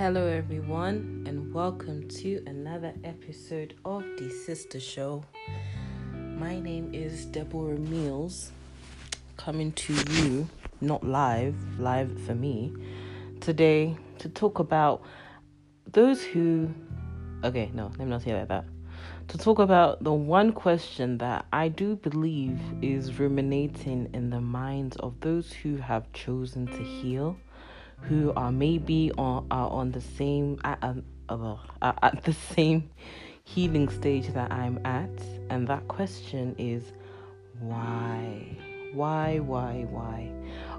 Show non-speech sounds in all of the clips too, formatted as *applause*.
Hello, everyone, and welcome to another episode of The Sister Show. My name is Deborah Mills, coming to you, not live, live for me, today to talk about those who. Okay, no, let me not say like that. To talk about the one question that I do believe is ruminating in the minds of those who have chosen to heal who are maybe on are on the same at, uh, at the *laughs* same healing stage that I'm at, and that question is why, why, why, why.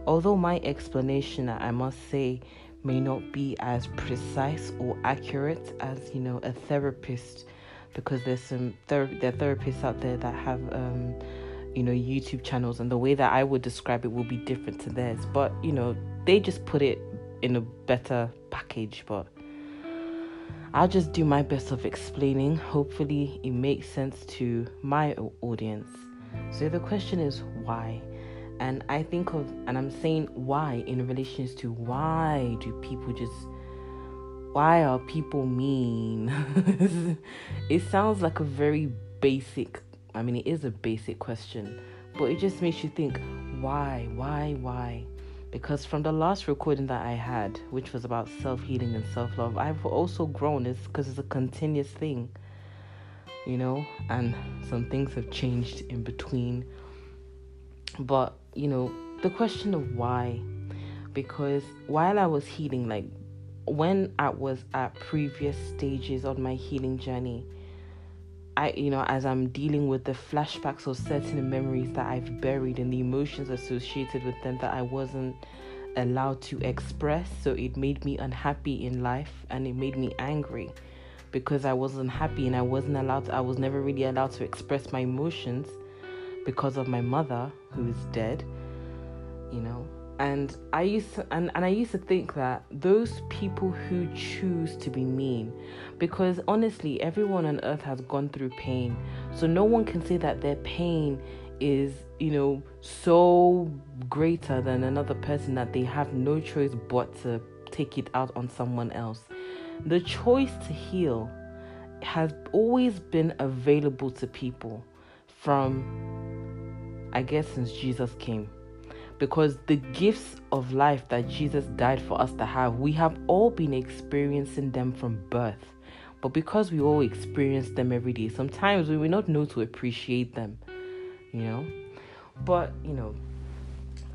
Although my explanation, I must say, may not be as precise or accurate as you know a therapist, because there's some ther- there are therapists out there that have. Um, you know YouTube channels and the way that I would describe it will be different to theirs but you know they just put it in a better package, but I'll just do my best of explaining. Hopefully, it makes sense to my audience. So, the question is why? And I think of, and I'm saying why in relations to why do people just, why are people mean? *laughs* it sounds like a very basic, I mean, it is a basic question, but it just makes you think why, why, why? Because from the last recording that I had, which was about self healing and self love, I've also grown. It's because it's a continuous thing, you know, and some things have changed in between. But, you know, the question of why, because while I was healing, like when I was at previous stages of my healing journey, I, you know, as I'm dealing with the flashbacks of certain memories that I've buried and the emotions associated with them that I wasn't allowed to express. So it made me unhappy in life and it made me angry because I wasn't happy and I wasn't allowed to, I was never really allowed to express my emotions because of my mother who is dead, you know and i used to, and, and i used to think that those people who choose to be mean because honestly everyone on earth has gone through pain. So no one can say that their pain is you know so greater than another person that they have no choice but to take it out on someone else. The choice to heal has always been available to people from i guess since jesus came because the gifts of life that Jesus died for us to have, we have all been experiencing them from birth. But because we all experience them every day, sometimes we may not know to appreciate them, you know. But, you know,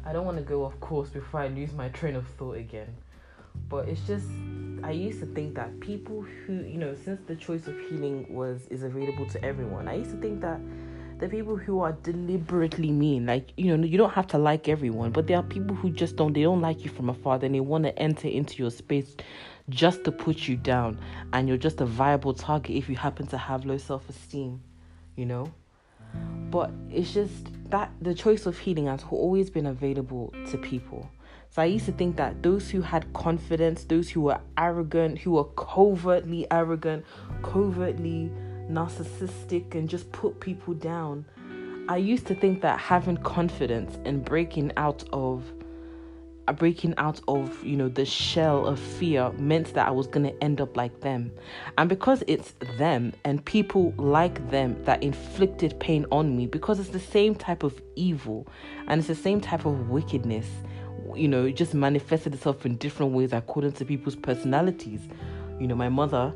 I don't want to go off course before I lose my train of thought again. But it's just I used to think that people who, you know, since the choice of healing was is available to everyone, I used to think that the people who are deliberately mean. Like, you know, you don't have to like everyone, but there are people who just don't, they don't like you from afar, then they want to enter into your space just to put you down. And you're just a viable target if you happen to have low self esteem, you know? But it's just that the choice of healing has always been available to people. So I used to think that those who had confidence, those who were arrogant, who were covertly arrogant, covertly narcissistic and just put people down. I used to think that having confidence and breaking out of uh, breaking out of you know the shell of fear meant that I was going to end up like them. And because it's them and people like them that inflicted pain on me because it's the same type of evil and it's the same type of wickedness you know, it just manifested itself in different ways according to people's personalities. You know, my mother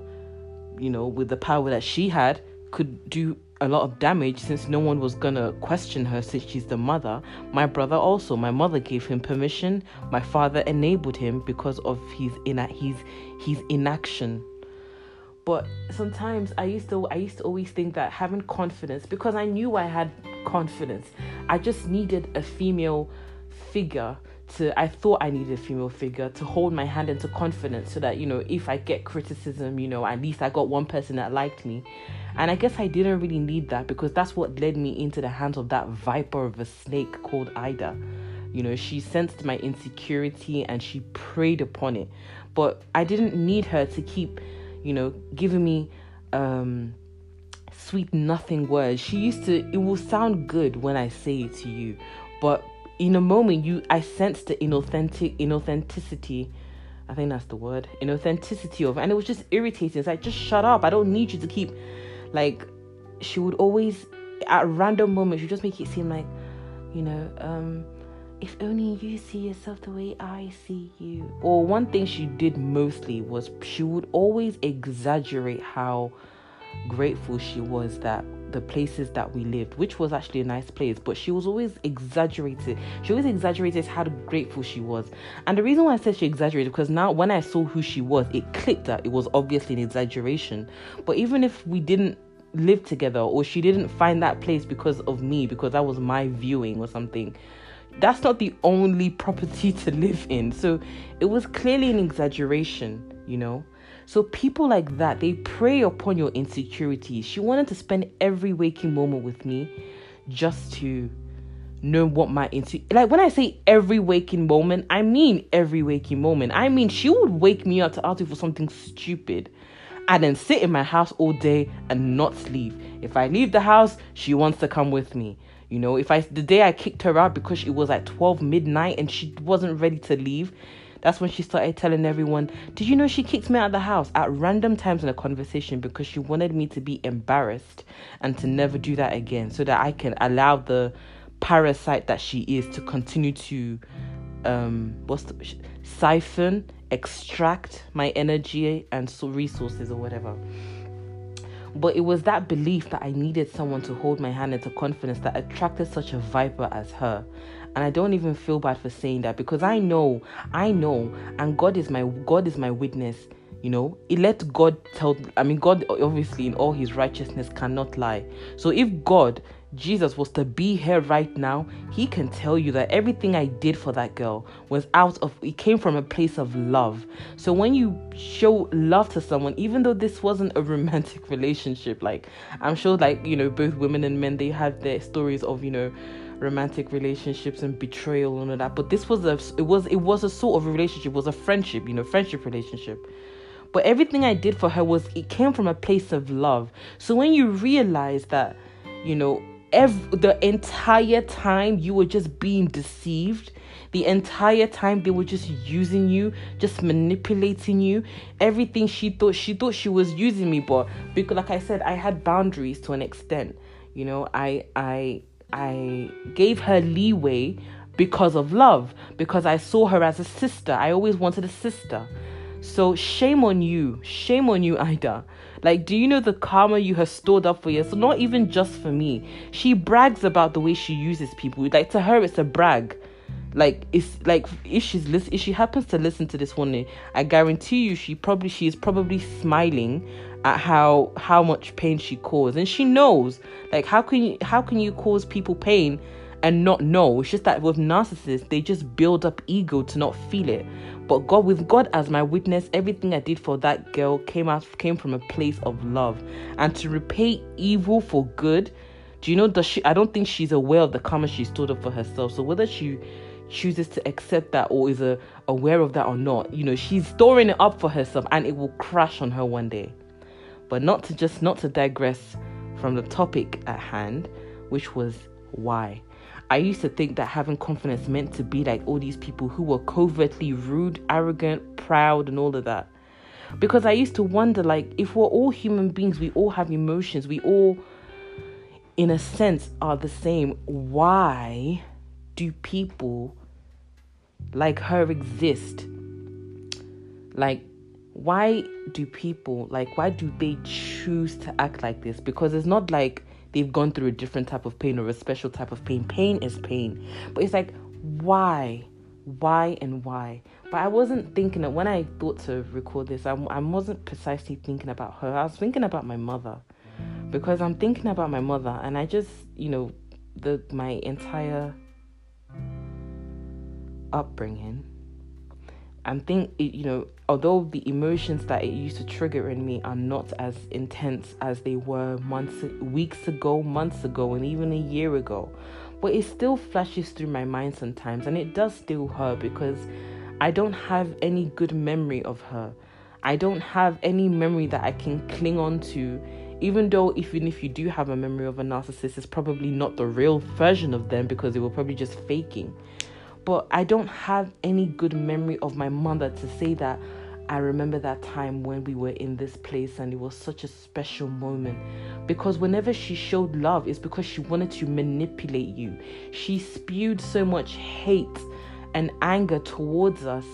you know, with the power that she had, could do a lot of damage since no one was gonna question her since she's the mother. My brother also, my mother gave him permission. My father enabled him because of his in his his inaction. But sometimes I used to I used to always think that having confidence because I knew I had confidence. I just needed a female figure to I thought I needed a female figure to hold my hand into confidence so that you know if I get criticism, you know, at least I got one person that liked me. And I guess I didn't really need that because that's what led me into the hands of that viper of a snake called Ida. You know, she sensed my insecurity and she preyed upon it. But I didn't need her to keep, you know, giving me um sweet nothing words. She used to it will sound good when I say it to you, but in a moment you I sensed the inauthentic inauthenticity I think that's the word, inauthenticity of, and it was just irritating. It's like, just shut up. I don't need you to keep, like, she would always, at random moments, she just make it seem like, you know, um, if only you see yourself the way I see you. Or one thing she did mostly was she would always exaggerate how grateful she was that the places that we lived, which was actually a nice place, but she was always exaggerated. She always exaggerated how grateful she was. And the reason why I said she exaggerated because now when I saw who she was, it clicked that it was obviously an exaggeration. But even if we didn't live together or she didn't find that place because of me, because that was my viewing or something, that's not the only property *laughs* to live in. So it was clearly an exaggeration, you know. So people like that, they prey upon your insecurities. She wanted to spend every waking moment with me just to know what my into like when I say every waking moment, I mean every waking moment. I mean she would wake me up to ask me for something stupid and then sit in my house all day and not leave. If I leave the house, she wants to come with me. You know, if I the day I kicked her out because it was like 12 midnight and she wasn't ready to leave, that's when she started telling everyone, Did you know she kicked me out of the house at random times in a conversation because she wanted me to be embarrassed and to never do that again so that I can allow the parasite that she is to continue to um what's the siphon extract my energy and so resources or whatever but it was that belief that I needed someone to hold my hand into confidence that attracted such a viper as her. And I don't even feel bad for saying that because I know, I know, and God is my God is my witness. You know, it let God tell. I mean, God obviously in all His righteousness cannot lie. So if God Jesus was to be here right now, he can tell you that everything I did for that girl was out of, it came from a place of love. So when you show love to someone, even though this wasn't a *laughs* romantic relationship, like I'm sure, like, you know, both women and men, they have their stories of, you know, romantic relationships and betrayal and all that but this was a it was it was a sort of a relationship was a friendship you know friendship relationship. But everything i did for her was it came from a place of love. So when you realize that you know every, the entire time you were just being deceived the entire time they were just using you just manipulating you everything she thought she thought she was using me but because like i said i had boundaries to an extent you know i i i gave her leeway because of love because i saw her as a sister i always wanted a sister so shame on you shame on you ida like, do you know the karma you have stored up for yourself? So not even just for me. She brags about the way she uses people. Like to her, it's a brag. Like it's like if she's listen, if she happens to listen to this one, day, I guarantee you, she probably she is probably smiling at how how much pain she caused, and she knows. Like, how can you how can you cause people pain? and not know. It's just that with narcissists, they just build up ego to not feel it. But God, with God as my witness, everything I did for that girl came out came from a place of love. And to repay evil for good, do you know does she I don't think she's aware of the karma she stored up for herself. So whether she chooses to accept that or is uh, aware of that or not, you know, she's storing it up for herself and it will crash on her one day. But not to just not to digress from the topic at hand, which was why. I used to think that having confidence meant to be like all these people who were covertly rude, arrogant, proud, and all of that. Because I used to wonder, like, if we're all human beings, we all have emotions, we all, in a sense, are the same. Why do people like her exist? Like, why do people, like, why do they choose to act like this? Because it's not like they've gone through a different type of pain or a special type of pain. Pain is pain. But it's like, why? Why and why? But I wasn't thinking that when I thought to record this, I, I wasn't precisely thinking about her. I was thinking about my mother. Because I'm thinking about my mother and I just, you know, the my entire upbringing and think you know although the emotions that it used to trigger in me are not as intense as they were months weeks ago months ago and even a year ago but it still flashes through my mind sometimes and it does still hurt because i don't have any good memory of her. I don't have any memory that i can cling on to even though even if you do have a memory of a narcissist it's probably not the real version of them because they were probably just faking. But I don't have any good memory of my mother to say that I remember that time when we were in this place and it was such a special moment because whenever she showed love, it's because she wanted to manipulate you. She spewed so much hate and anger towards us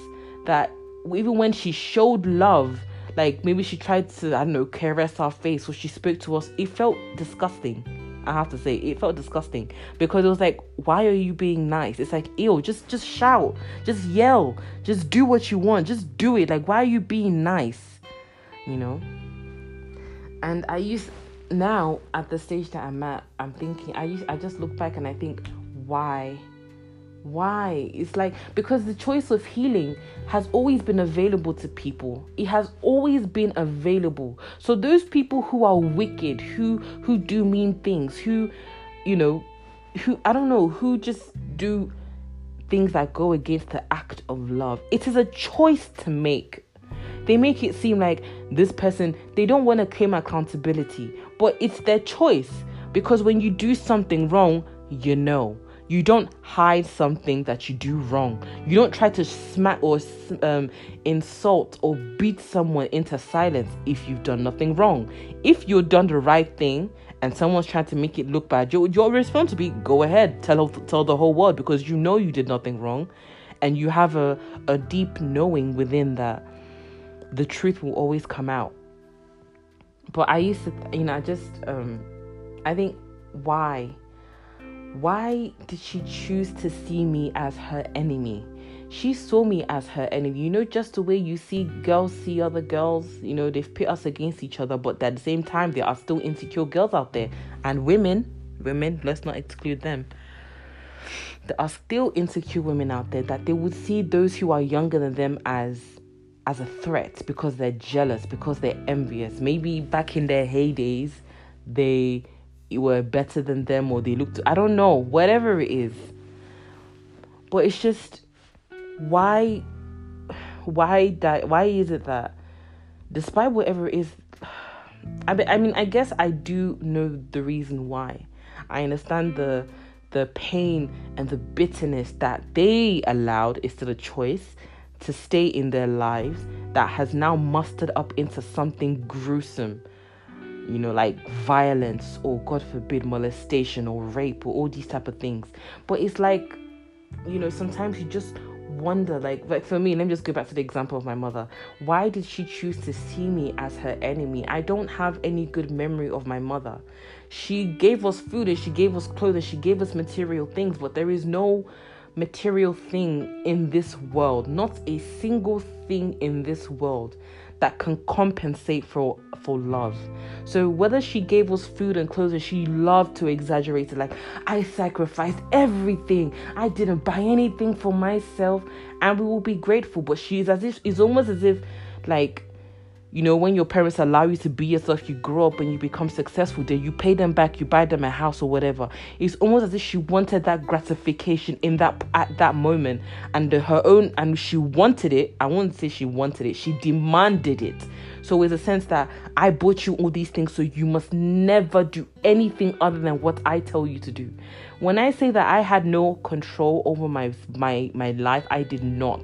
that even when she showed love, like maybe she tried to, I don't know, caress our face or she spoke to us, it felt disgusting. I have to say, it felt disgusting because it was like, why are you being nice? It's like, ew, just just shout, just yell, just do what you want, just do it. Like, why are you being nice? You know? And I used now at the stage that I'm at, I'm thinking, I used I just look back and I think, why? Why? It's like because the choice of healing has always been available to people. It has always been available. So those people who are wicked, who who do mean things, who you know, who I don't know, who just do things that go against the act of love. It is a choice to make. They make it seem like this person, they don't want to claim accountability, but it's their choice because when you do something wrong, you know. You don't hide something that you do wrong. You don't try to smack or um, insult or beat someone into silence if you've done nothing wrong. If you've done the right thing and someone's trying to make it look bad, your, your response will be go ahead, tell, tell the whole world because you know you did nothing wrong and you have a, a deep knowing within that the truth will always come out. But I used to, you know, I just, um, I think why why did she choose to see me as her enemy? She saw me as her enemy. You know, just the way you see girls see other girls, you know, they've pit us against each other, but at the same time, there are still insecure girls out there. And women, women, let's not exclude them. There are still insecure women out there that they would see those who are younger than them as as a threat because they're jealous, because they're envious. Maybe back in their heydays, they were better than them or they looked I don't know, whatever it is. But it's just why why that why is it that despite whatever it is I mean, I mean I guess I do know the reason why. I understand the the pain and the bitterness that they allowed is still a choice to stay in their lives that has now mustered up into something gruesome you know like violence or god forbid molestation or rape or all these type of things. But it's like you know sometimes you just wonder like like for me let me just go back to the example of my mother. Why did she choose to see me as her enemy? I don't have any good memory of my mother. She gave us food and she gave us clothes and she gave us material things but there is no material thing in this world. Not a single thing in this world that can compensate for for love. So whether she gave us food and clothes, she loved to exaggerate it like I sacrificed everything. I didn't buy anything for myself, and we will be grateful. But she's as if it's almost as if like you know, when your parents allow you to be yourself, you grow up and you become successful, then you pay them back, you buy them a house or whatever. It's almost as if she wanted that gratification in that at that moment, and her own, and she wanted it. I won't say she wanted it; she demanded it. So it's a sense that I bought you all these things, so you must never do anything other than what I tell you to do. When I say that I had no control over my my my life, I did not.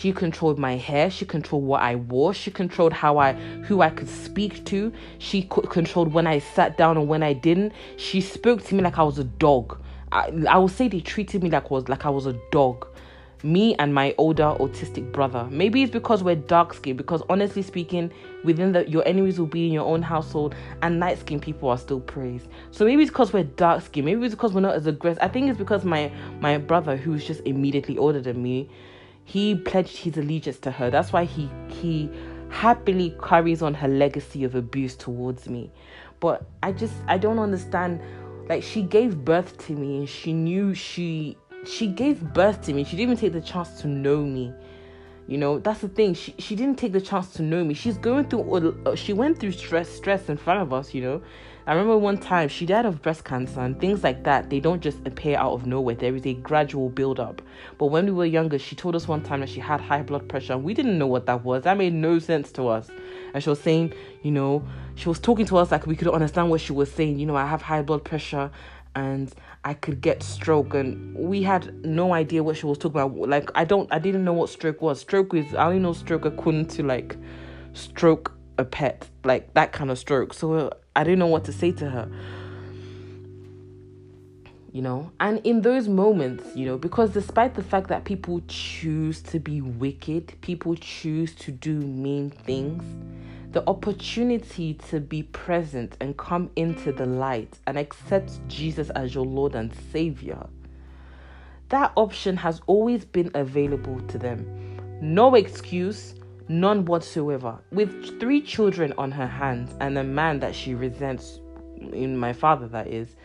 She controlled my hair. She controlled what I wore. She controlled how I, who I could speak to. She controlled when I sat down and when I didn't. She spoke to me like I was a dog. I, I would say they treated me like was like I was a dog. Me and my older autistic brother. Maybe it's because we're dark skinned. Because honestly speaking, within the your enemies will be in your own household, and light skinned people are still praised. So maybe it's because we're dark skinned. Maybe it's because we're not as aggressive. I think it's because my my brother, who's just immediately older than me, he pledged his allegiance to her. That's why he he happily carries on her legacy of abuse towards me. But I just I don't understand like she gave birth to me and she knew she she gave birth to me. She didn't even take the chance to know me. You know, that's the thing. She she didn't take the chance to know me. She's going through she went through stress stress in front of us, you know. I remember one time she died of breast cancer and things like that. They don't just appear out of nowhere. There is a gradual build up. But when we were younger, she told us one time that she had high blood pressure and we didn't know what that was. That made no sense to us. And she was saying, you know, she was talking to us like we could understand what she was saying. You know, I have high blood pressure and I could get stroke and we had no idea what she was talking about. Like I don't I didn't know what stroke was. Stroke is I only know stroke equivalent to like stroke a pet, like that kind of stroke. So I didn't know what to say to her. You know, and in those moments, you know, because despite the fact that people choose to be wicked, people choose to do mean things, the opportunity to be present and come into the light and accept Jesus as your Lord and Savior, that option has always been available to them. No excuse, none whatsoever. With three children on her hands and a man that she resents, in my father, that is,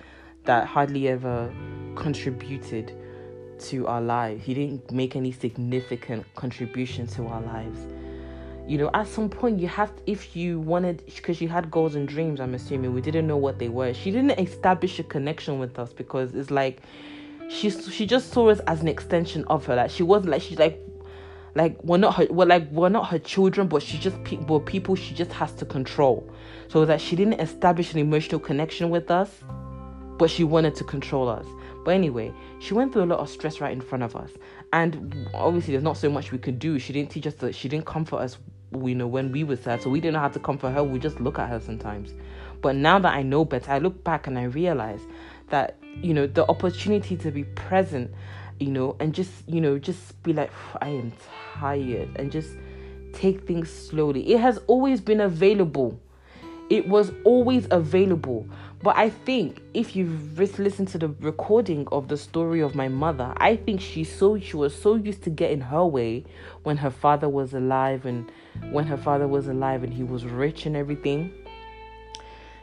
that hardly ever contributed to our lives. He didn't make any significant contribution to our lives you know at some point you have to, if you wanted because she had goals and dreams i'm assuming we didn't know what they were she didn't establish a connection with us because it's like she she just saw us as an extension of her like she wasn't like she's like like we're not her we're like we're not her children but she just people people she just has to control so that she didn't establish an emotional connection with us but she wanted to control us but anyway, she went through a lot of stress right in front of us. And obviously, there's not so much we could do. She didn't teach us that she didn't comfort us you know, when we were sad. So we didn't know how to comfort her. We just look at her sometimes. But now that I know better, I look back and I realize that, you know, the opportunity to be present, you know, and just, you know, just be like, I am tired and just take things slowly. It has always been available. It was always available. But I think if you've listened to the recording of the story of my mother, I think she so she was so used to getting her way when her father was alive and when her father was alive and he was rich and everything.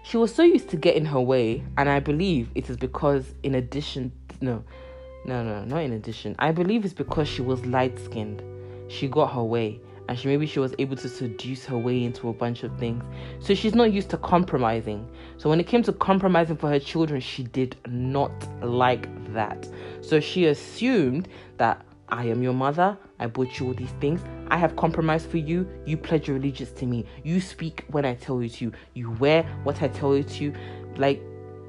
She was so used to getting her way, and I believe it is because, in addition, no, no, no, not in addition. I believe it's because she was light skinned. She got her way, and she maybe she was able to seduce her way into a bunch of things. So she's not used to compromising. So when it came to compromising for her children, she did not like that. So she assumed that I am your mother. I bought you all these things. I have compromised for you. You pledge your allegiance to me. You speak when I tell you to. You wear what I tell you to. Like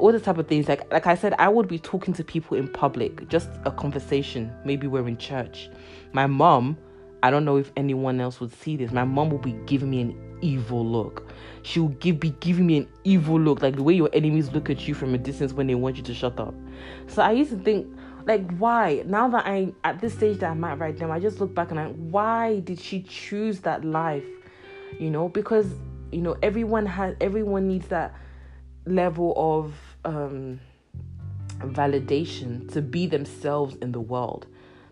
all the type of things. Like like I said, I would be talking to people in public, just a conversation. Maybe we're in church. My mom, I don't know if anyone else would see this. My mom will be giving me an evil look. She will give be giving me an evil look, like the way your enemies look at you from a distance when they want you to shut up. So I used to think like why now that i'm at this stage that i'm at right now i just look back and i why did she choose that life you know because you know everyone has everyone needs that level of um validation to be themselves in the world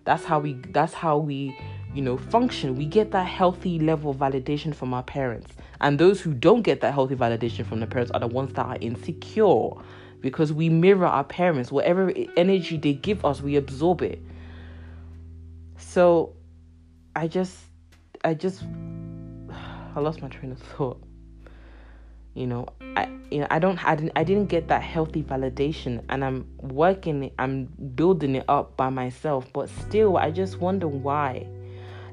that's how we that's how we you know function we get that healthy level of validation from our parents and those who don't get that healthy validation from their parents are the ones that are insecure because we mirror our parents. Whatever energy they give us, we absorb it. So I just, I just, *sighs* I lost my train of thought. You know, I, you know, I don't, I didn't, I didn't get that healthy validation, and I'm working it, I'm building it up by myself. But still, I just wonder why.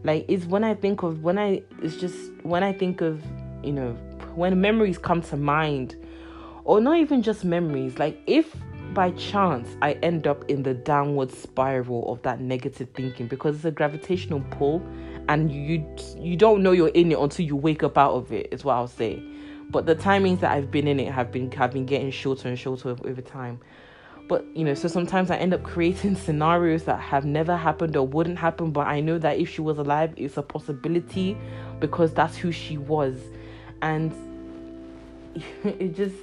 Like, it's when I think of when I, it's just when I think of, you know, when memories come to mind or not even just memories. Like, if by chance I end up in the downward spiral of that negative thinking because it's a gravitational pull and you you don't know you're in it until you wake up out of it is what I'll say. But the timings that I've been in it have been have been getting shorter and shorter over time. But you know, so sometimes I end up creating *laughs* scenarios that have never happened or wouldn't happen, but I know that if she was alive, it's a possibility because that's who she was. And *laughs* it just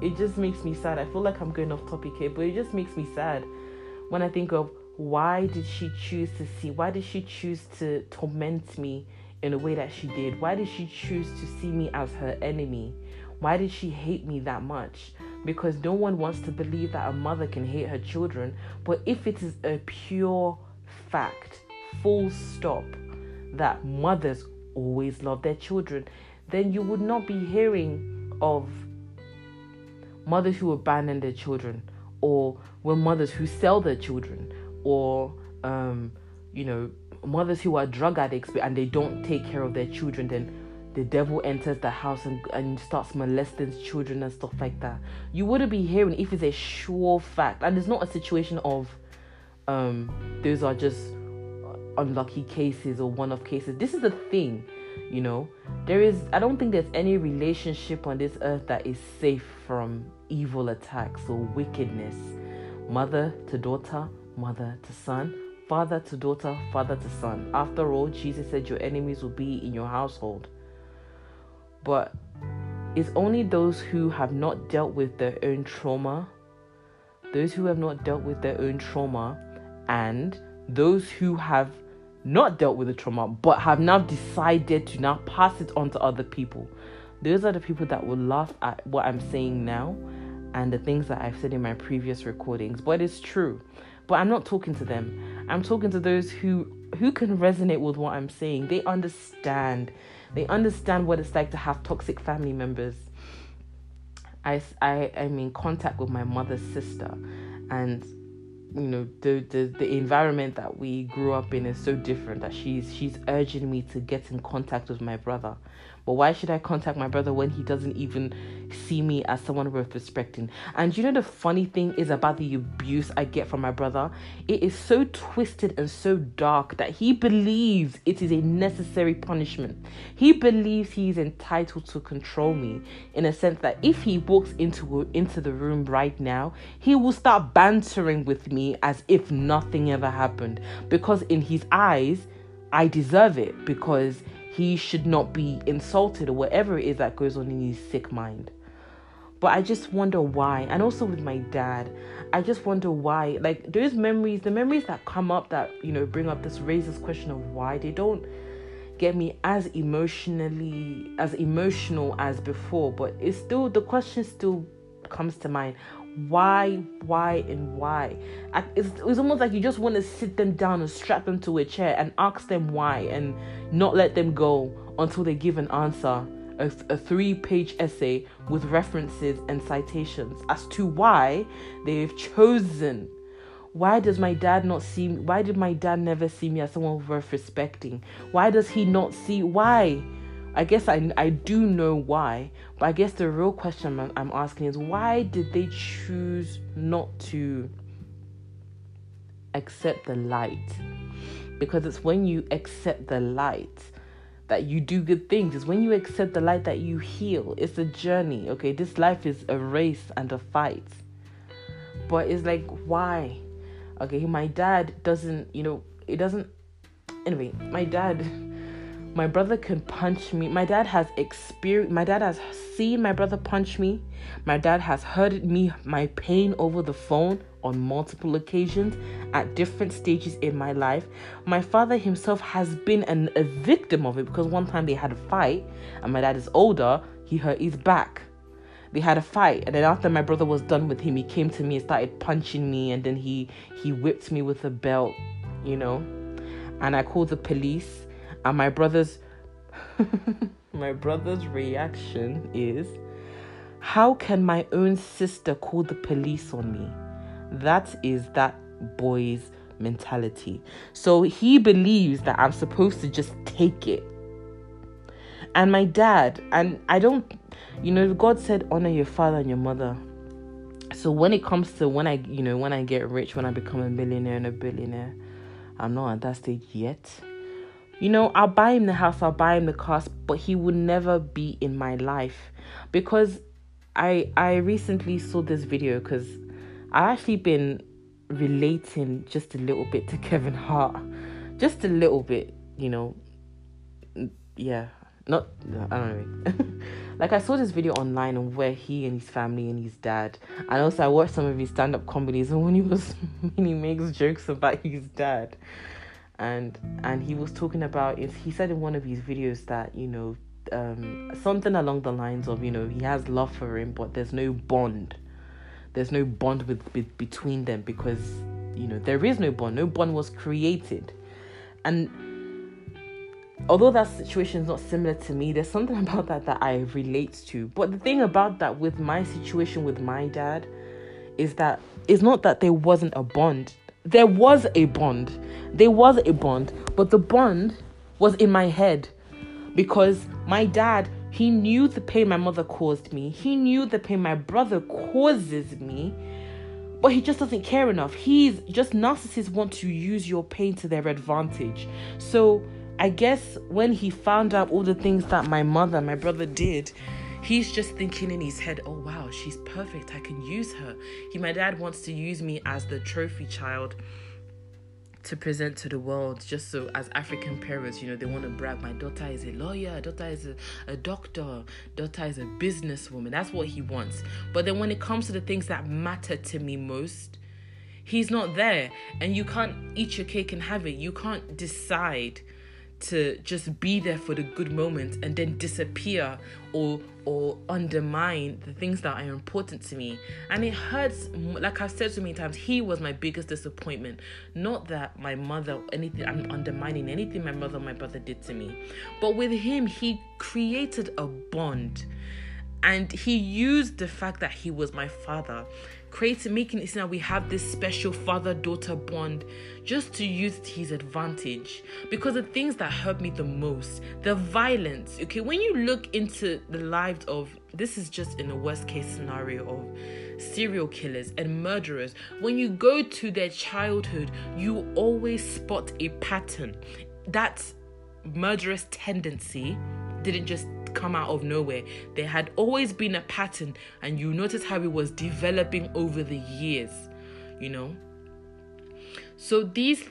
it just makes me sad. I feel like I'm going off topic here, but it just makes me sad when I think of why did she choose to see? Why did she choose to torment me in a way that she did? Why did she choose to see me as her enemy? Why did she hate me that much? Because no one wants to believe that a mother can hate her children. But if it is a pure fact, full stop, that mothers always love their children, then you would not be hearing of mothers who abandon their children, or when mothers who sell their children, or um, you know, mothers who are drug addicts and they don't take care of their children, then the devil enters the house and, and starts molesting children and stuff like that. You wouldn't be hearing if it's a sure fact. And it's not a situation of um those are just unlucky cases or one off cases. This is the thing, you know. There is I don't think there's any relationship on this earth that is safe from evil attacks or wickedness. Mother to daughter, mother to son, father to daughter, father to son. After all, Jesus said your enemies will be in your household. But it's only those who have not dealt with their own trauma, those who have not dealt with their own trauma, and those who have not dealt with the trauma but have now decided to now pass it on to other people. Those are the people that will laugh at what I'm saying now and the things that I've said in my previous recordings, but it's true. But I'm not talking to them. I'm talking to those who who can resonate with what I'm saying. They understand. They understand what it's like to have toxic family members. I, I I'm in contact with my mother's sister and you know the, the the environment that we grew up in is so different that she's she's urging me to get in contact with my brother but why should I contact my brother when he doesn't even see me as someone worth respecting? And you know, the funny thing is about the abuse I get from my brother? It is so twisted and so dark that he believes it is a necessary punishment. He believes he is entitled to control me in a sense that if he walks into, into the room right now, he will start bantering with me as if nothing ever happened. Because in his eyes, I deserve it because he should not be insulted or whatever it is that goes on in his sick mind. But I just wonder why. And also with my dad, I just wonder why. Like those memories, the memories that come up that, you know, bring up this raise this question of why they don't get me as emotionally as emotional as before. But it's still the question still comes to mind why, why, and why. It's, it's almost like you just want to sit them down and strap them to a chair and ask them why and not let them go until they give an answer. A, a three page essay with references and citations as to why they've chosen. Why does my dad not see me? Why did my dad never see me as someone worth respecting? Why does he not see? Why? I guess I, I do know why, but I guess the real question I'm, I'm asking is why did they choose not to accept the light? Because it's when you accept the light that you do good things. It's when you accept the light that you heal. It's a journey, okay? This life is a race and a fight. But it's like, why? Okay, my dad doesn't, you know, it doesn't. Anyway, my dad *laughs* my brother can punch me. My dad has experience. My dad has seen my brother punch me. My dad has heard me my pain over the phone on multiple occasions at different stages in my life. My father himself has been an, a victim of it because one time they had a fight, and my dad is older. He hurt his back. They had a fight, and then after my brother was done with him, he came to me and started punching me, and then he he whipped me with a belt, you know. And I called the police and my brother's *laughs* my brother's reaction is how can my own sister call the police on me? That is that boy's mentality. So he believes that I'm supposed to just take it. And my dad, and I don't, you know, God said, honor your father and your mother. So when it comes to when I, you know, when I get rich, when I become a millionaire and a billionaire, I'm not at that stage yet. You know, I'll buy him the house, I'll buy him the car, but he will never be in my life because I I recently saw this video because I've actually been relating just a little bit to Kevin Hart, just a little bit, you know. Yeah, not I don't know. *laughs* like I saw this video online on where he and his family and his dad, and also I watched some of his stand-up comedies, and *laughs* when he was when he makes jokes about his dad, and and he was talking about he said in one of his videos that you know um, something along the lines of you know he has love for him but there's no bond there's no bond with, between them because you know there is no bond. No bond was created. And although that situation is not similar to me there's something *laughs* about that that i relate to. But the thing about that with my situation with my dad is that it's not that there wasn't a bond. There was a bond. There was a bond, but the bond was in my head because my dad he knew the pain my mother caused me. He knew the pain my brother causes me. But he just doesn't care enough. He's just narcissists want to use your pain to their advantage. So i guess when he found out all the things that my mother my brother did he's just thinking in his head, oh wow, she's perfect. I can use her. He, my dad wants to use me as the trophy child to present to the world just so as african parents you know they want to brag my daughter is a lawyer daughter is a, a doctor daughter is a businesswoman. That's what he wants. But then when it comes to the things that matter to me most he's not there. And you can't eat your cake and have it. You can't decide to just be there for the good moments and then disappear or or undermine the things that are important to me. And it hurts like i've said so many times he was my biggest disappointment. Not that my mother anything i'm undermining anything my mother my brother did to me. But with him he created a bond. And he used the fact that he was my father creating making that we have this special father-daughter bond just to use to his advantage. Because the things that hurt me the most the violence. Okay when you look into the lives of this is just in the worst case scenario of serial killers and murderers. When you go to their childhood you always spot a pattern. That murderous tendency didn't just come out of nowhere. There had always been a pattern, and you notice how it was developing over the years, you know. So these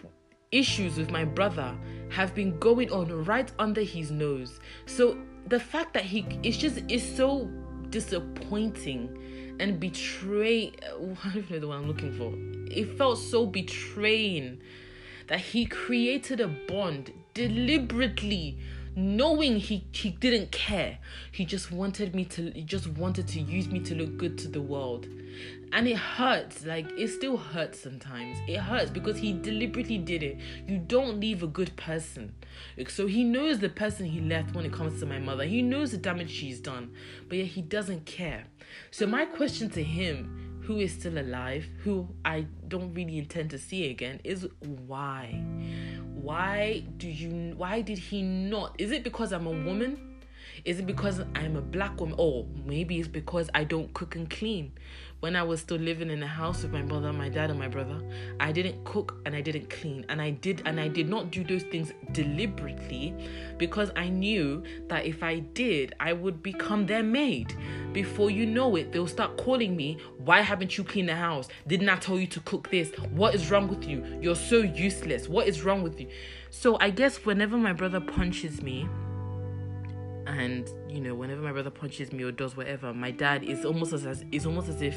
issues with my brother have been going on right under his nose. So the fact that he it's just is so disappointing and betray *laughs* I don't know the one I'm looking for. It felt so betraying that he created a bond deliberately knowing he he didn't care he just wanted me to he just wanted to use me to look good to the world. And it hurts like it still hurts sometimes. It hurts because he deliberately did it. You don't leave a good person. So he knows the person he left when it comes to my mother. He knows the damage she's done but yet he doesn't care. So my question to him who is still alive, who I don't really intend to see again, is why? Why do you why did he not? Is it because I'm a woman? Is it because I'm a black woman? Or maybe it's because I don't cook and clean. When I was still living in the house with my mother, my dad, and my brother, I didn't cook and I didn't clean. And I did and I did not do those things deliberately because I knew that if I did, I would become their maid. Before you know it, they'll start calling me, Why haven't you cleaned the house? Didn't I tell you to cook this? What is wrong with you? You're so useless. What is wrong with you? So I guess whenever my brother punches me, and you know whenever my brother punches me or does whatever my dad is almost as as it's almost as if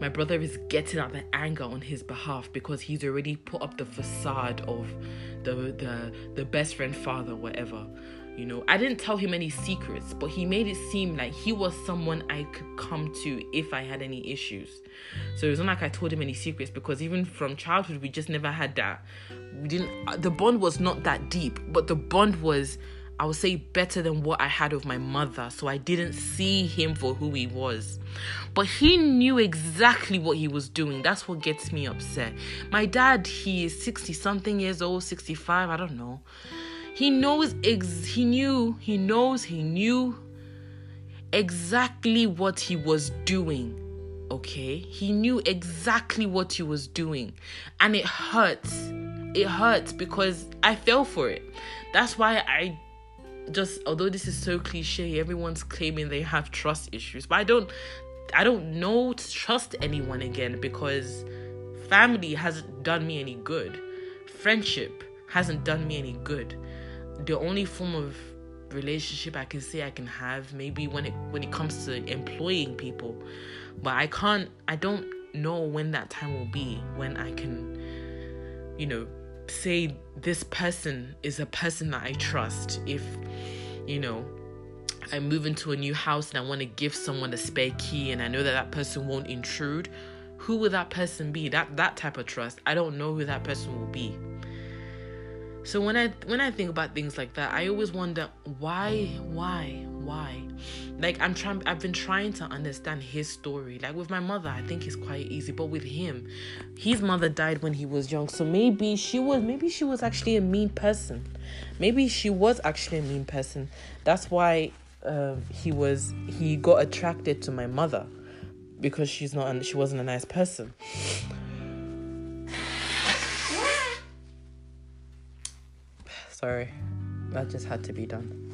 my brother is getting out the anger on his behalf because he's already put up the facade of the the the best friend father whatever you know. I didn't tell him any secrets but he made it seem like he was someone i could come to if i had any issues. So it wasn't like i told him any secrets because even from childhood we just never had that. We didn't uh, the bond was not that deep but the bond was I would say better than what I had with my mother. So I didn't see him for who he was. But he knew exactly what he was doing. That's what gets me upset. My dad, he is 60 something years old, 65, I don't know. He knows ex- he knew, he knows, he knew exactly what he was doing. Okay? He knew exactly what he was doing. And it hurts. It hurts because I fell for it. That's why I just although this is so cliche everyone's claiming they have trust issues but i don't i don't know to trust anyone again because family hasn't done me any good. Friendship hasn't done me any good. The only form of relationship i can say i can have maybe when it when it comes to employing people but i can't i don't know when that time will be when i can you know say this person is a person that I trust. If, you know, I move into a new house and I want to give someone a spare key and I know that that person won't intrude, who will that person be? That that type of trust. I don't know who that person will be. So when I when I think about things like that, I always wonder why why why. Like i'm trying i've been trying to understand his story. Like with my mother i think it's quite easy but with him his mother died when he was young so maybe she was maybe she was actually a mean person. Maybe she was actually a mean person. That's why um, he was he got attracted to my mother because she's not she wasn't a nice person. *sighs* Sorry that just had to be done.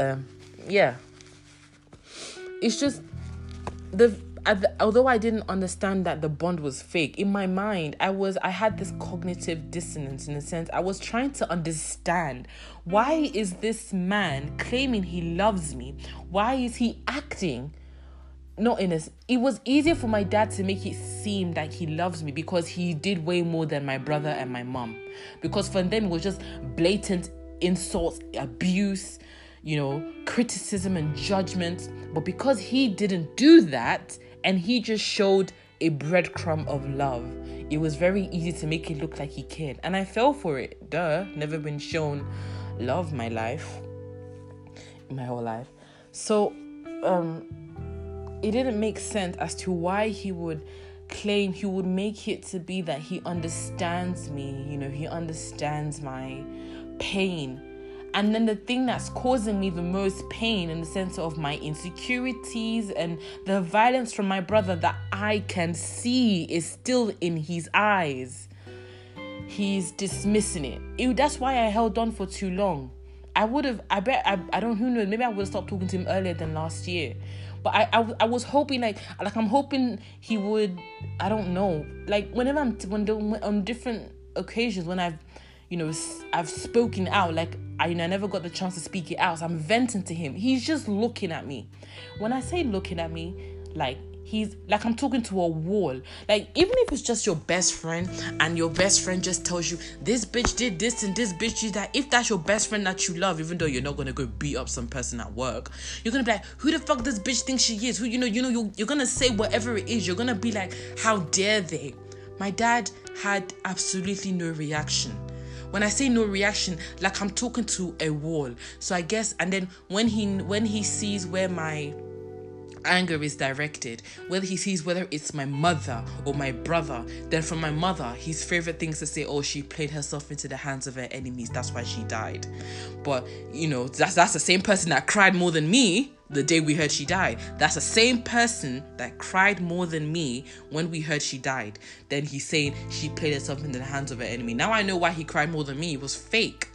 Um yeah it's just the although I didn't understand that the bond was fake, in my mind, I was I had this cognitive dissonance in a sense. I was trying to understand why is this man claiming he loves me? Why is he acting not in a it was easier for my dad to make it seem like he loves me because he did way more than my brother and my mom. Because for them it was just blatant insults, abuse, you know, criticism and judgment. But because he didn't do that and he just showed a breadcrumb of love, it was very easy to make it look like he cared. And I fell for it. Duh, never been shown love my life, my whole life. So, um, it didn't make sense as to why he would claim he would make it to be that he understands me, you know, he understands my pain and then the thing that's causing me the most pain in the sense of my insecurities and the violence from my brother that I can see is still in his eyes. He's dismissing it. it that's why I held on for too long. I would have, I bet, I, I don't, who knows, maybe I would have stopped talking to him earlier than last year. But I, I, I was hoping, like, like I'm hoping he would, I don't know, like, whenever I'm, when on different occasions, when I've you know, I've spoken out. Like I, you know, I never got the chance to speak it out. So I'm venting to him. He's just looking at me. When I say looking at me, like he's like I'm talking to a wall. Like even if it's just your best friend and your best friend just tells you this bitch did this and this bitch did that. If that's your best friend that you love, even though you're not gonna go beat up some person at work, you're gonna be like, who the fuck this bitch thinks she is? Who you know, you know, you're, you're gonna say whatever it is. You're gonna be like, how dare they? My dad had absolutely no reaction when i say no reaction like i'm talking to a wall. So i guess and then when he when he sees where my anger is directed whether he sees whether it's my mother or my brother then from my mother his favorite things to say oh she played herself into the hands of her enemies. That's why she died. But you know that's that's the same person that cried more than me the day we heard she died. That's the same person that cried more than me when we heard she died. Then he's saying she played herself into the hands of her enemy. Now I know why he cried more than me. It was fake.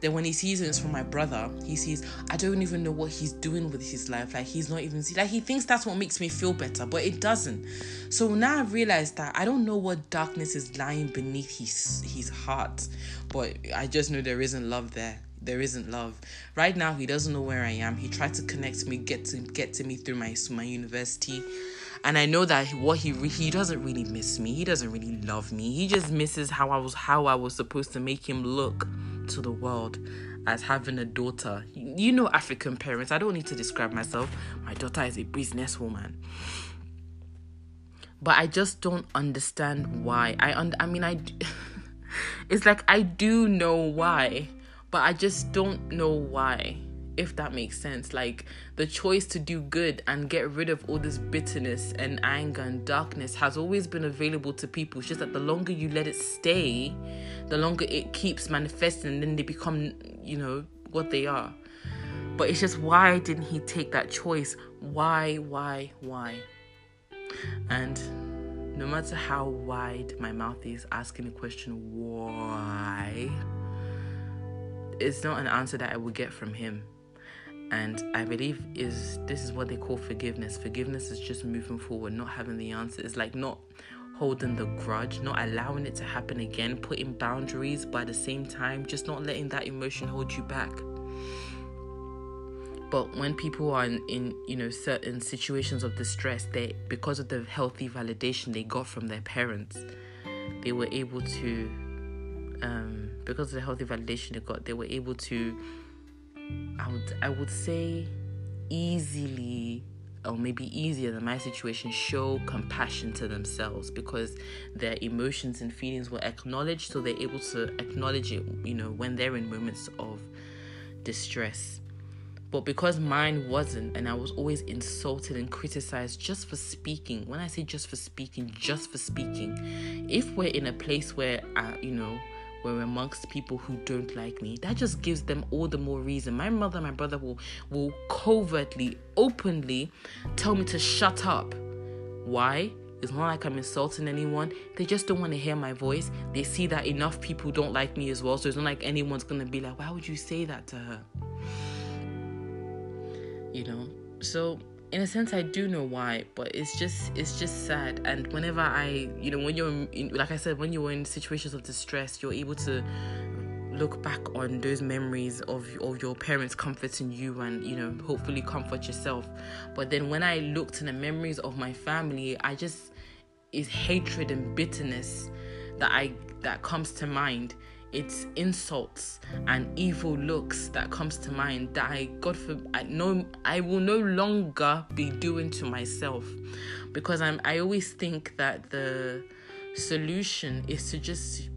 Then when he sees it's from my brother, he sees I don't even know what he's doing with his life. Like he's not even like he thinks that's what makes me feel better, but it doesn't. So now I realize that I don't know what darkness is lying beneath his his heart, but I just know there isn't love there there isn't love. Right now, he doesn't know where I am. He tried to connect me, get to get to me through my my university, and I know that what he re- he doesn't really miss me. He doesn't really love me. He just misses how I was how I was supposed to make him look to the world as having a daughter. You know, African parents. I don't need to describe myself. My daughter is a businesswoman. But I just don't understand why. I un- I mean I. *laughs* it's like I do know why but I just don't know why if that makes sense. Like the choice to do good and get rid of all this bitterness and anger and darkness has always been available to people. It's just that the longer you let it stay, the longer it keeps manifesting and then they become, you know, what they are. But it's just why didn't he take that choice? Why, why, why? And no matter how wide my mouth is asking the question, why? It's not an answer that I will get from him. And I believe is this is what they call forgiveness. Forgiveness is just moving forward, not having the answer. It's like not holding the grudge, not allowing it to happen again, putting boundaries, but at the same time, just not letting that emotion hold you back. But when people are in, in you know certain situations of distress, they because of the healthy validation they got from their parents, they were able to um, because of the healthy validation they got, they were able to, I would, I would say, easily or maybe easier than my situation show compassion to themselves because their emotions and feelings were acknowledged so they're able to acknowledge it you know when they're in moments of distress But because mine wasn't, and I was always insulted and criticized just for speaking. When I say just for speaking, just for speaking. If we're in a place where, uh, you know, we're amongst people who don't like me, that just gives them all the more reason. My mother, my brother will will covertly, openly tell me to shut up. Why? It's not like I'm insulting anyone. They just don't want to hear my voice. They see that enough people don't like me as well. So it's not like anyone's going to be like, why would you say that to her? You know? So in a sense i do know why but it's just it's just sad. And whenever i you know when you're in, like i said when you're in situations of distress you're able to look back on those memories of of your parents comforting you and you know hopefully comfort yourself. But then when i look in the memories of my family i just is hatred and bitterness that i that comes to mind it's insults and evil looks that comes to mind that I God for I know I will no longer be doing to myself. Because I'm I always think that the solution is to just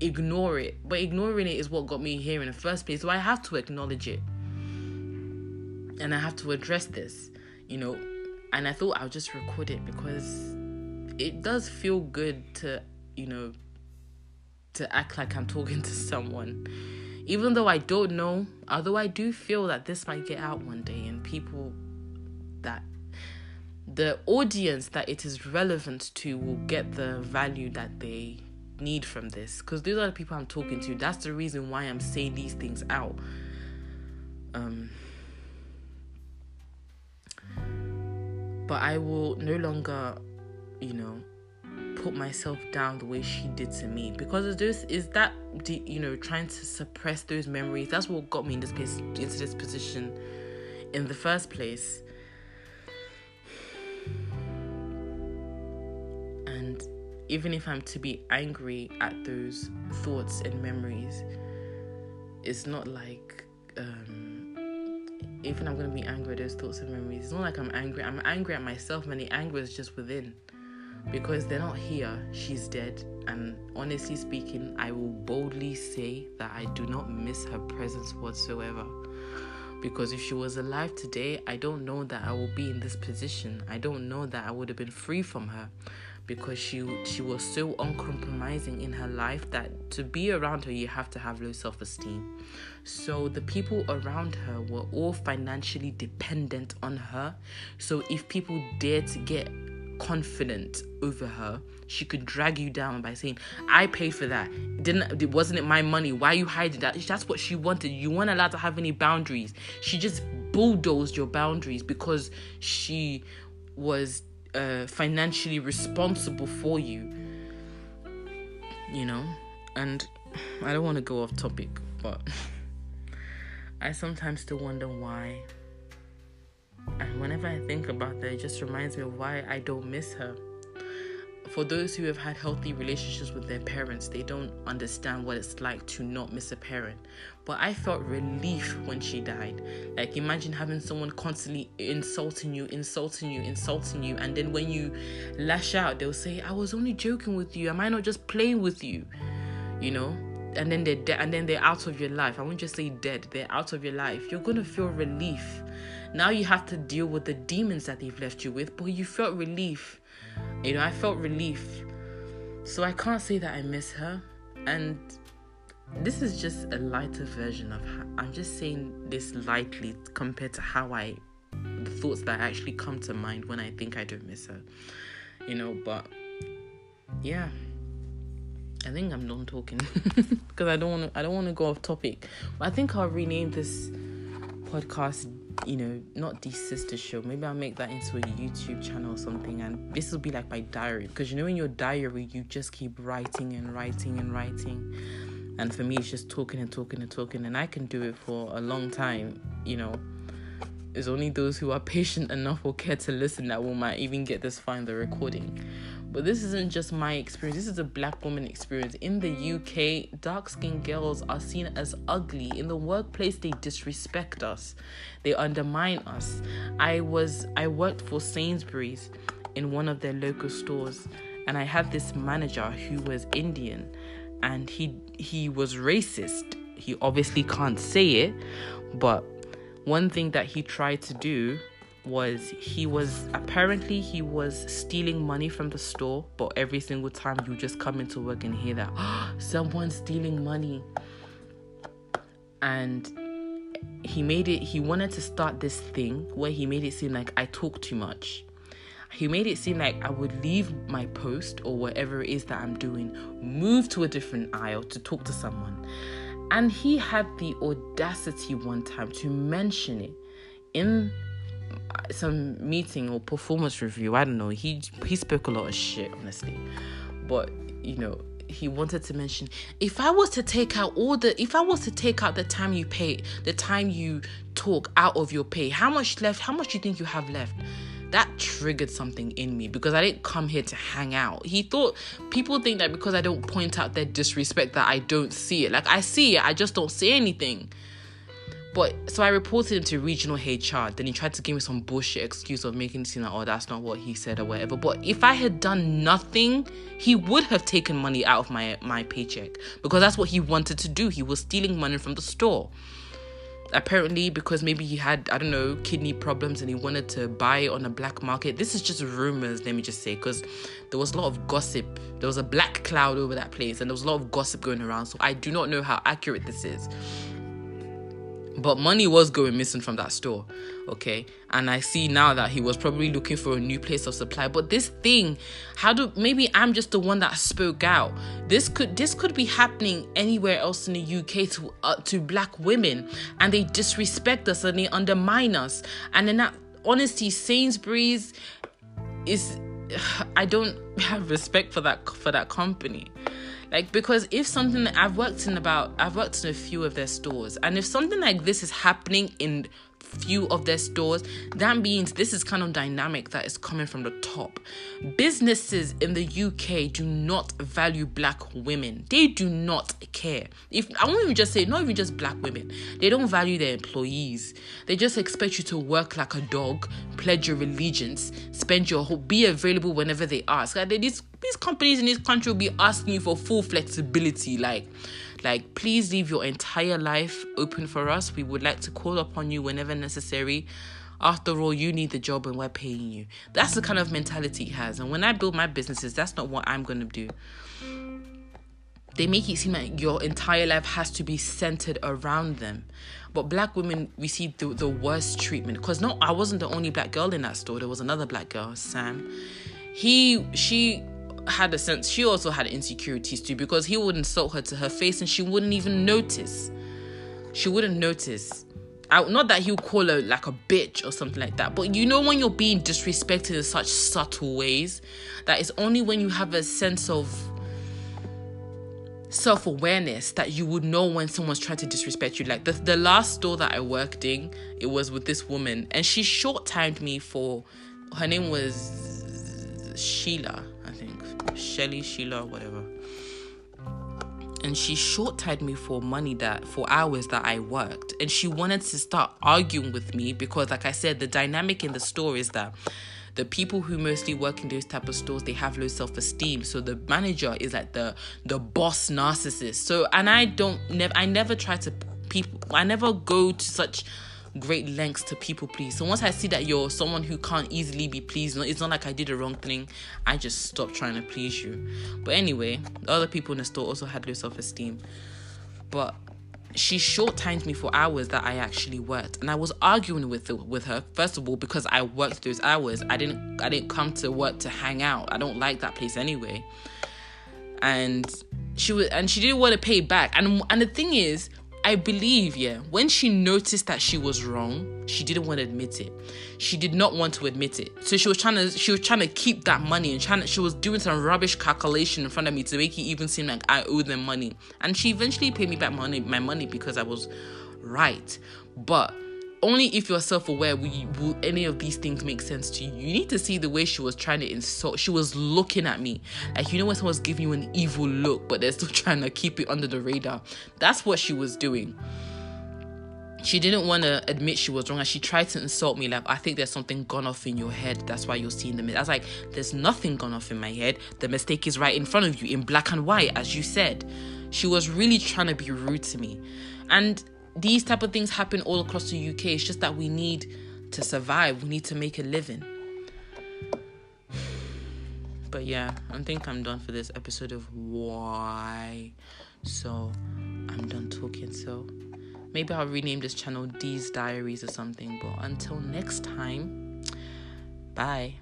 ignore it. But ignoring it is what got me here in the first place. So I have to acknowledge it. And I have to address this you know. And I thought I'll just record it because it does feel good to you know to act like I'm talking to someone. Even though I don't know, although I do feel that this might get out one day and people that the audience that it is relevant to will get the value that they need from this because those are the people I'm talking to. That's the reason why I'm saying these things out. Um, but I will no longer, you know, put myself down the way she did to me. Because this is that you know trying to suppress those memories that's what got me in this place into this position in the first place. And even if i'm to be angry at those thoughts and memories it's not like um, even i'm gonna be angry at those thoughts and memories. It's not like i'm angry. I'm angry at myself. And the anger is just within because they're not here. She's dead. And honestly speaking, I will boldly say that I do not miss her presence whatsoever. Because if she was alive today, I don't know that I will be in this position. I don't know that I would have been free from her because she she was so uncompromising in her life that to be around her you have to have low self-esteem. So the people around her were all financially dependent on her. So if people dare to get confident over her, she could drag you down by saying, "I paid for that. Didn't it wasn't it my money? Why you hiding that?" That's what she wanted. You weren't allowed to have any boundaries. She just bulldozed your boundaries because she was uh, financially responsible for you. You know, and I don't want to go off topic, but *laughs* I sometimes still wonder why and whenever I think about that, it just reminds me of why I don't miss her. For those who have had healthy relationships with their parents, they don't understand what it's like to not miss a parent. But I felt relief when she died. Like, imagine having someone constantly insulting you, insulting you, insulting you, and then when you lash out, they'll say, I was only joking with you. Am I not just playing with you? You know? And then they're dead and then they're out of your life. I won't just say dead, they're out of your life. You're gonna feel relief. Now you have to deal with the demons that they've left you with, but you felt relief. You know, I felt relief. So I can't say that I miss her. And this is just a lighter version of how I'm just saying this lightly compared to how I the thoughts that actually come to mind when I think I don't miss her. You know, but yeah. I think I'm done talking *laughs* because I don't want to. I don't want to go off topic. But I think I'll rename this podcast. You know, not the sister show. Maybe I'll make that into a YouTube channel or something. And this will be like my diary because you know in your diary you just keep writing and writing and writing. And for me, it's just talking and talking and talking, and I can do it for a long time. You know, it's only those who are *laughs* patient enough or care to listen that will might even get this far in the recording. But this isn't just my experience, this is a black woman experience. In the UK, dark skinned girls are seen as ugly. In the workplace, they disrespect us, they undermine us. I was I worked for Sainsbury's in one of their local stores and I had this manager who was Indian and he he was racist. He obviously can't say it, but one thing that he tried to do was he was apparently he was stealing money from the store but every single time you just come into work and hear that *gasps* someone's stealing money and he made it he wanted to start this thing where he made it seem like i talk too much he made it seem like I would leave my post or whatever it is that I'm doing, move to a different aisle to talk to someone. And he had the audacity one time to mention it in some meeting or performance review. I don't know. He he spoke a lot of shit, honestly. But you know, he wanted to mention if I was to take out all the if I was to take out the time you pay, the time you talk out of your pay, how much left? How much do you think you have left? That triggered something in me because I didn't come here to hang out. He thought people think that because I don't point out their disrespect that I don't see it. Like I see it, I just don't say anything. But so I reported him to regional HR. Then he tried to give me some bullshit excuse of making it seem like, oh, that's not what he said or whatever. But if I had done nothing, he would have taken money out of my my paycheck because that's what he wanted to do. He was stealing money from the store. Apparently, because maybe he had, I don't know, kidney problems and he wanted to buy on the black market. This is just rumors, let me just say, because there was a lot of gossip. There was a black cloud over that place and there was a lot of gossip going around. So I do not know how accurate this is but money was going missing from that store okay? And i see now that he was probably looking for a new place of supply. But this thing how do maybe i'm just the one that spoke out. This could this could be happening anywhere else in the uk to uh, to black women. And they disrespect us and they undermine us. And then that honesty sainsbury's is *sighs* i don't *laughs* have respect for that for that company like because if something I've worked in about I've worked in a few of their stores and if something like this is happening in few of their stores, that means this is kind of dynamic that is coming from the top. Businesses in the UK do not value black women. They do not care. If I won't even just say not even just black women, they don't value their employees. They just expect you to work like a dog, pledge your allegiance, spend your whole be available whenever they ask. Like these these companies in this country will be asking you for full flexibility, like like, please leave your entire life open for us. We would like to call upon you whenever necessary. After all, you need the job and we're paying you. That's the kind of mentality he has. And when I build my businesses, that's not what I'm going to do. They make it seem like your entire life has to be centered around them. But black women receive the, the worst treatment. Because no, I wasn't the only black girl in that store. There was another black girl, Sam. He, she had a sense she also had insecurities too because he would insult her to her face and she wouldn't even notice. She wouldn't notice. I, not that he would call her like a bitch or something like that, but you know when you're being disrespected in such subtle ways that it's only when you have a sense of self awareness that you would know when someone's trying to disrespect you. Like the, the last store that I worked in, it was with this woman, and she short timed me for her name was Sheila. Shelly, Sheila, whatever. And she short tied me for money that for hours that I worked. And she wanted to start arguing with me because, like I said, the dynamic in the store is that the people who mostly work in those type of stores they have low self-esteem so the manager is like the the boss narcissist so and i don't never i never try to people i never go to such great lengths to people please. So once I see that you're someone who can't easily be pleased, it's not like I did the wrong thing, I just stop trying to please you. But anyway, the other people in the store also had low self esteem. But she short timed me for hours that I actually worked, and I was arguing with the, with her. First of all, because I worked those hours, I didn't I didn't come to work to hang out. I don't like that place anyway. And she was and she didn't want to pay back. And and the thing is, I believe, yeah, when she noticed that she was wrong, she didn't want to admit it. She did not want to admit it. So she was trying to she was trying to keep that money and trying to, she was doing some rubbish calculation in front of me to make it even seem like I owe them money. And she eventually paid me back money my money because I was right. But only if you're self-aware will, you, will any of these things make sense to you. You need to see the way she was trying to insult she was looking at me. Like you know when someone's giving you an evil look but they're still *laughs* trying to keep it under the radar. That's what she was doing. She didn't want to admit she was wrong and she tried to insult me like i think there's something gone off in your head that's why you're seeing the mistake i was like there's nothing gone off in my head. The mistake is right in front of you in black and white as you said. She was really trying to be rude to me. And these type of things happen all across the UK. It's just that we need to survive. We need to make a living. But yeah, I think I'm done for this episode of why. So I'm done talking. So maybe I'll rename this channel These Diaries or something. But until next time, bye.